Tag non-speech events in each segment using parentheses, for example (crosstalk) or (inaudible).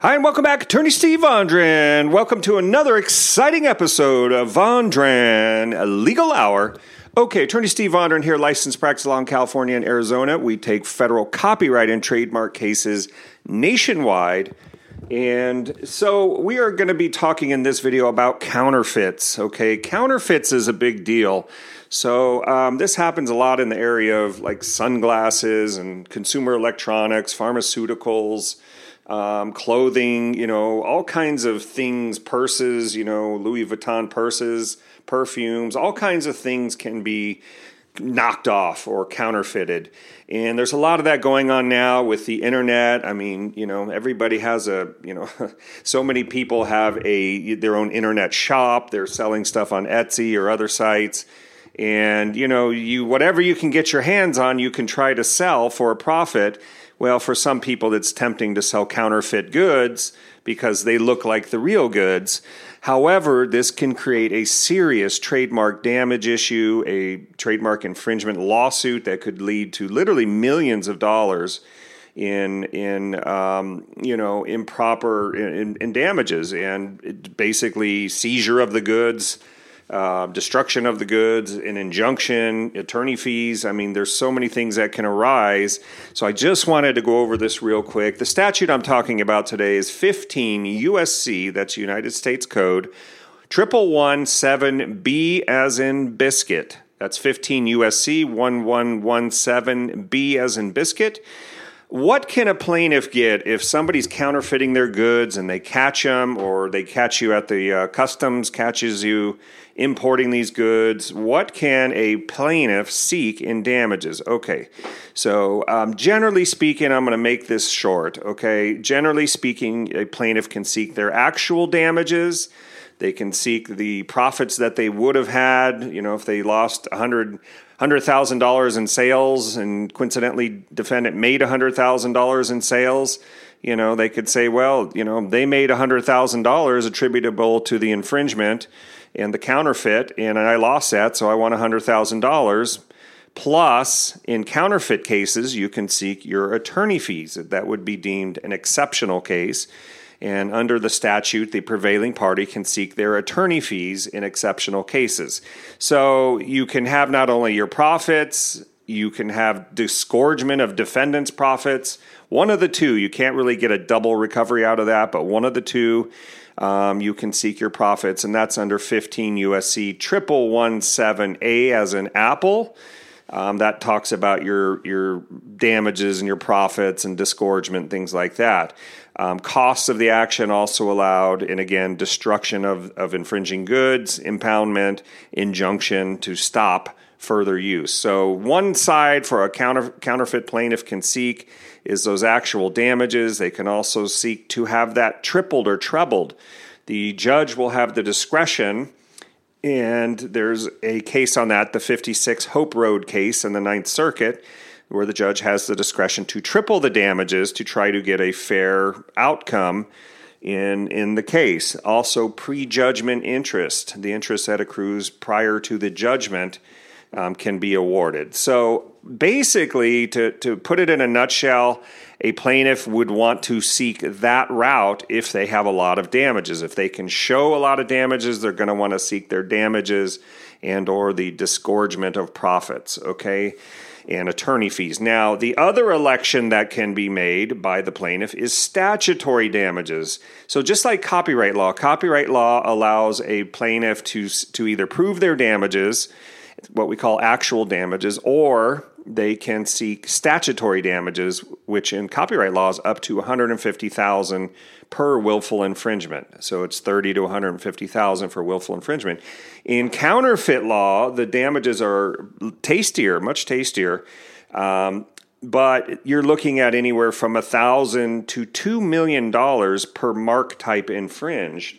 Hi, and welcome back, Attorney Steve Vondran. Welcome to another exciting episode of Vondran Legal Hour. Okay, Attorney Steve Vondran here, licensed practice law in California and Arizona. We take federal copyright and trademark cases nationwide. And so we are going to be talking in this video about counterfeits. Okay, counterfeits is a big deal. So um, this happens a lot in the area of like sunglasses and consumer electronics, pharmaceuticals um, clothing, you know, all kinds of things, purses, you know, Louis Vuitton purses, perfumes, all kinds of things can be knocked off or counterfeited. And there's a lot of that going on now with the internet. I mean, you know, everybody has a, you know, (laughs) so many people have a their own internet shop. They're selling stuff on Etsy or other sites. And, you know, you whatever you can get your hands on, you can try to sell for a profit. Well, for some people, it's tempting to sell counterfeit goods because they look like the real goods. However, this can create a serious trademark damage issue, a trademark infringement lawsuit that could lead to literally millions of dollars in in um, you know improper in, in damages and basically seizure of the goods uh, destruction of the goods, an injunction, attorney fees. I mean, there's so many things that can arise. So I just wanted to go over this real quick. The statute I'm talking about today is 15 USC, that's United States Code, triple one seven B as in biscuit. That's 15 USC 1117B as in biscuit. What can a plaintiff get if somebody's counterfeiting their goods and they catch them, or they catch you at the uh, customs, catches you importing these goods? What can a plaintiff seek in damages? Okay, so um, generally speaking, I'm going to make this short. Okay, generally speaking, a plaintiff can seek their actual damages. They can seek the profits that they would have had, you know, if they lost 100 hundred thousand dollars in sales, and coincidentally, defendant made hundred thousand dollars in sales. You know, they could say, well, you know, they made hundred thousand dollars attributable to the infringement and the counterfeit, and I lost that, so I want hundred thousand dollars. Plus, in counterfeit cases, you can seek your attorney fees. That would be deemed an exceptional case. And under the statute, the prevailing party can seek their attorney fees in exceptional cases. So you can have not only your profits, you can have disgorgement of defendants' profits. One of the two, you can't really get a double recovery out of that, but one of the two, um, you can seek your profits, and that's under 15 USC triple one seven A as an apple. Um, that talks about your your damages and your profits and disgorgement, things like that. Um, costs of the action also allowed, and again, destruction of, of infringing goods, impoundment, injunction to stop further use. So, one side for a counter, counterfeit plaintiff can seek is those actual damages. They can also seek to have that tripled or trebled. The judge will have the discretion, and there's a case on that, the 56 Hope Road case in the Ninth Circuit where the judge has the discretion to triple the damages to try to get a fair outcome in in the case. Also, prejudgment interest, the interest that accrues prior to the judgment, um, can be awarded. So, basically, to to put it in a nutshell, a plaintiff would want to seek that route if they have a lot of damages. If they can show a lot of damages, they're going to want to seek their damages and or the disgorgement of profits. Okay and attorney fees. Now, the other election that can be made by the plaintiff is statutory damages. So, just like copyright law, copyright law allows a plaintiff to, to either prove their damages, what we call actual damages, or they can seek statutory damages, which in copyright law is up to 150,000 per willful infringement. So it's 30 to 150,000 for willful infringement. In counterfeit law, the damages are tastier, much tastier. Um, but you're looking at anywhere from a thousand to two million dollars per mark type infringed.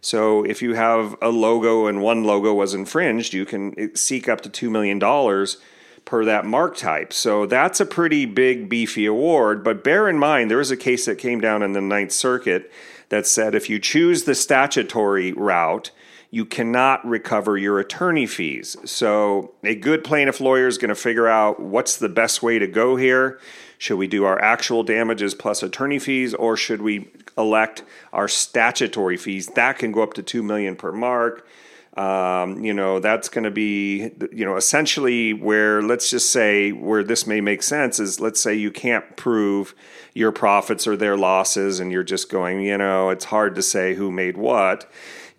So if you have a logo and one logo was infringed, you can seek up to two million dollars per that mark type. So that's a pretty big, beefy award. But bear in mind, there is a case that came down in the Ninth Circuit that said if you choose the statutory route, you cannot recover your attorney fees. So, a good plaintiff lawyer is going to figure out what's the best way to go here. Should we do our actual damages plus attorney fees, or should we elect our statutory fees? That can go up to two million per mark. Um, you know, that's going to be, you know, essentially where, let's just say, where this may make sense is let's say you can't prove your profits or their losses, and you're just going, you know, it's hard to say who made what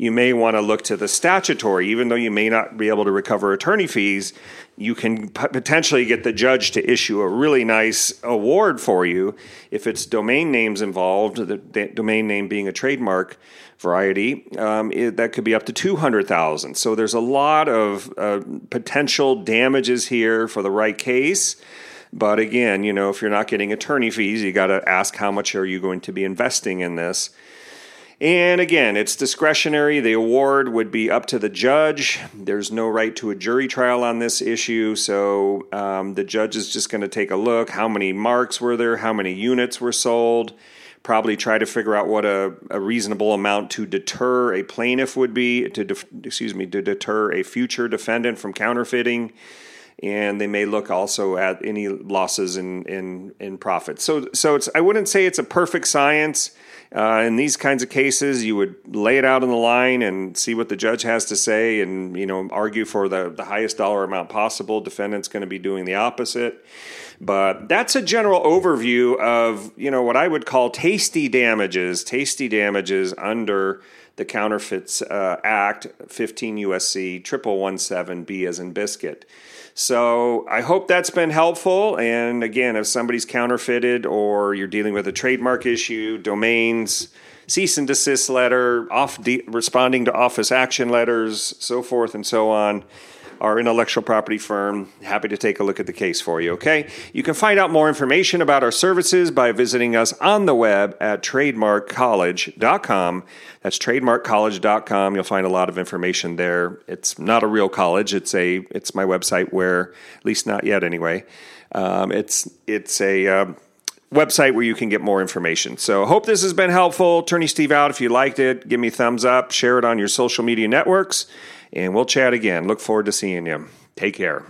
you may want to look to the statutory, even though you may not be able to recover attorney fees. You can potentially get the judge to issue a really nice award for you if it's domain names involved, the domain name being a trademark variety, um, it, that could be up to 200,000. So there's a lot of uh, potential damages here for the right case. But again, you know, if you're not getting attorney fees, you got to ask how much are you going to be investing in this. And again, it's discretionary. The award would be up to the judge. There's no right to a jury trial on this issue. So um, the judge is just going to take a look. How many marks were there? How many units were sold? Probably try to figure out what a, a reasonable amount to deter a plaintiff would be, to def, excuse me, to deter a future defendant from counterfeiting and they may look also at any losses in in, in profits. So so it's I wouldn't say it's a perfect science. Uh, in these kinds of cases, you would lay it out on the line and see what the judge has to say, and you know argue for the, the highest dollar amount possible. Defendant's going to be doing the opposite. But that's a general overview of you know what I would call tasty damages, tasty damages under the Counterfeits uh, Act, 15 USC triple one seven B as in biscuit. So I hope that's been helpful. And again, if somebody's counterfeited or you're dealing with a trademark issue, domains, cease and desist letter, off de- responding to office action letters, so forth and so on our intellectual property firm. Happy to take a look at the case for you, okay? You can find out more information about our services by visiting us on the web at trademarkcollege.com. That's trademarkcollege.com. You'll find a lot of information there. It's not a real college. It's a it's my website where at least not yet anyway. Um, it's it's a um, website where you can get more information. So, hope this has been helpful. Attorney Steve out. If you liked it, give me a thumbs up, share it on your social media networks and we'll chat again. Look forward to seeing you. Take care.